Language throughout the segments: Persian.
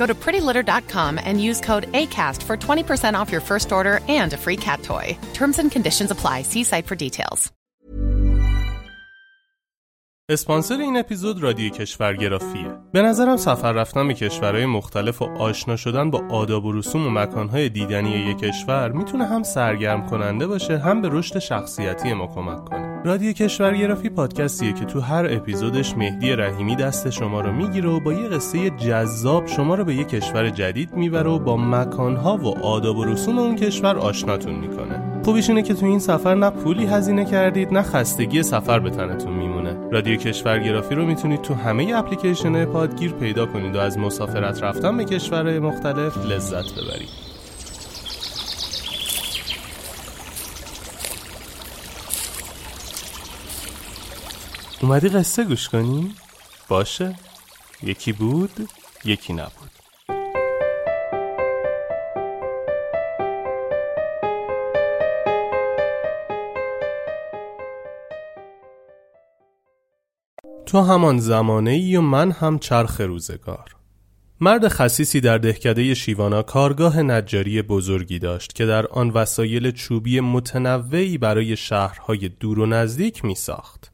Go to prettylitter.com and use code ACAST for 20% off your first order and a free cat toy. Terms and conditions apply. See site for details. اسپانسر این اپیزود رادیو کشورگرافیه. به نظرم سفر رفتن به کشورهای مختلف و آشنا شدن با آداب و رسوم و مکانهای دیدنی یک کشور می‌تونه هم سرگرم کننده باشه هم به رشد شخصیتی ما کمک کنه. رادیو کشورگرافی پادکستیه که تو هر اپیزودش مهدی رحیمی دست شما رو می‌گیره و با یه قصه جذاب شما رو به یه کشور جدید می‌بره و با مکانها و آداب و رسوم اون کشور آشناتون می‌کنه. خوبیش اینه که تو این سفر نه پولی هزینه کردید نه خستگی سفر به تنتون میمونه. رادیو کشورگرافی رو می‌تونید تو همه اپلیکیشن پادگیر پیدا کنید و از مسافرت رفتن به کشورهای مختلف لذت ببرید. اومدی قصه گوش کنی؟ باشه یکی بود یکی نبود تو همان زمانه ای و من هم چرخ روزگار مرد خصیصی در دهکده شیوانا کارگاه نجاری بزرگی داشت که در آن وسایل چوبی متنوعی برای شهرهای دور و نزدیک می ساخت.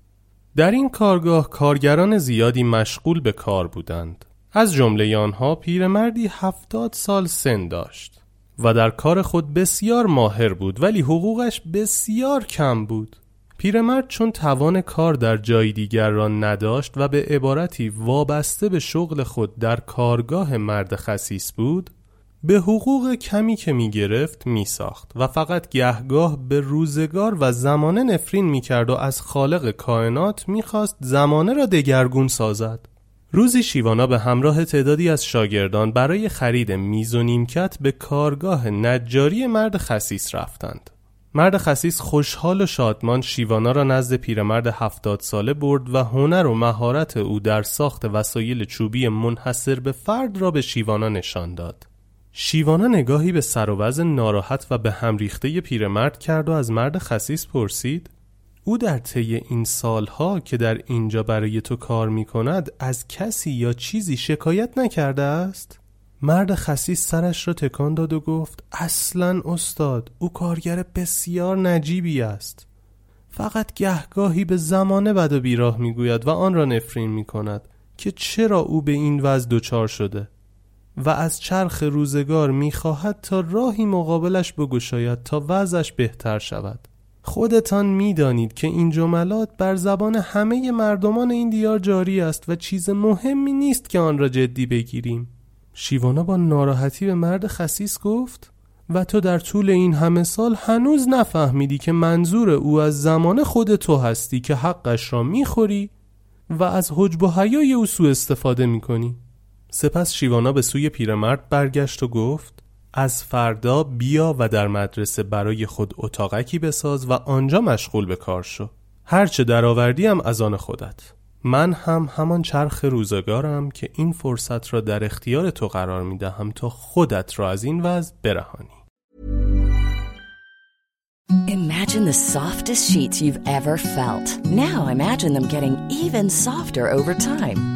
در این کارگاه کارگران زیادی مشغول به کار بودند. از جمله آنها پیرمردی هفتاد سال سن داشت و در کار خود بسیار ماهر بود ولی حقوقش بسیار کم بود. پیرمرد چون توان کار در جای دیگر را نداشت و به عبارتی وابسته به شغل خود در کارگاه مرد خسیس بود به حقوق کمی که می گرفت می ساخت و فقط گهگاه به روزگار و زمانه نفرین می کرد و از خالق کائنات می خواست زمانه را دگرگون سازد روزی شیوانا به همراه تعدادی از شاگردان برای خرید میز و نیمکت به کارگاه نجاری مرد خسیس رفتند مرد خسیس خوشحال و شادمان شیوانا را نزد پیرمرد هفتاد ساله برد و هنر و مهارت او در ساخت وسایل چوبی منحصر به فرد را به شیوانا نشان داد. شیوانا نگاهی به سر و وضع ناراحت و به هم ریخته پیرمرد کرد و از مرد خسیس پرسید او در طی این سالها که در اینجا برای تو کار می کند از کسی یا چیزی شکایت نکرده است؟ مرد خسیس سرش را تکان داد و گفت اصلا استاد او کارگر بسیار نجیبی است فقط گهگاهی به زمانه بد و بیراه می‌گوید و آن را نفرین می کند که چرا او به این وضع دچار شده و از چرخ روزگار می‌خواهد تا راهی مقابلش بگشاید تا وضعش بهتر شود. خودتان می‌دانید که این جملات بر زبان همه مردمان این دیار جاری است و چیز مهمی نیست که آن را جدی بگیریم. شیوانا با ناراحتی به مرد خسیس گفت و تو در طول این همه سال هنوز نفهمیدی که منظور او از زمان خود تو هستی که حقش را می‌خوری و از حجب و حیای او سوء استفاده می‌کنی. سپس شیوانا به سوی پیرمرد برگشت و گفت از فردا بیا و در مدرسه برای خود اتاقکی بساز و آنجا مشغول به کار شو هرچه درآوردی هم از آن خودت من هم همان چرخ روزگارم که این فرصت را در اختیار تو قرار می دهم تا خودت را از این وضع برهانی Imagine the softest sheets you've ever felt. Now imagine them getting even softer over time.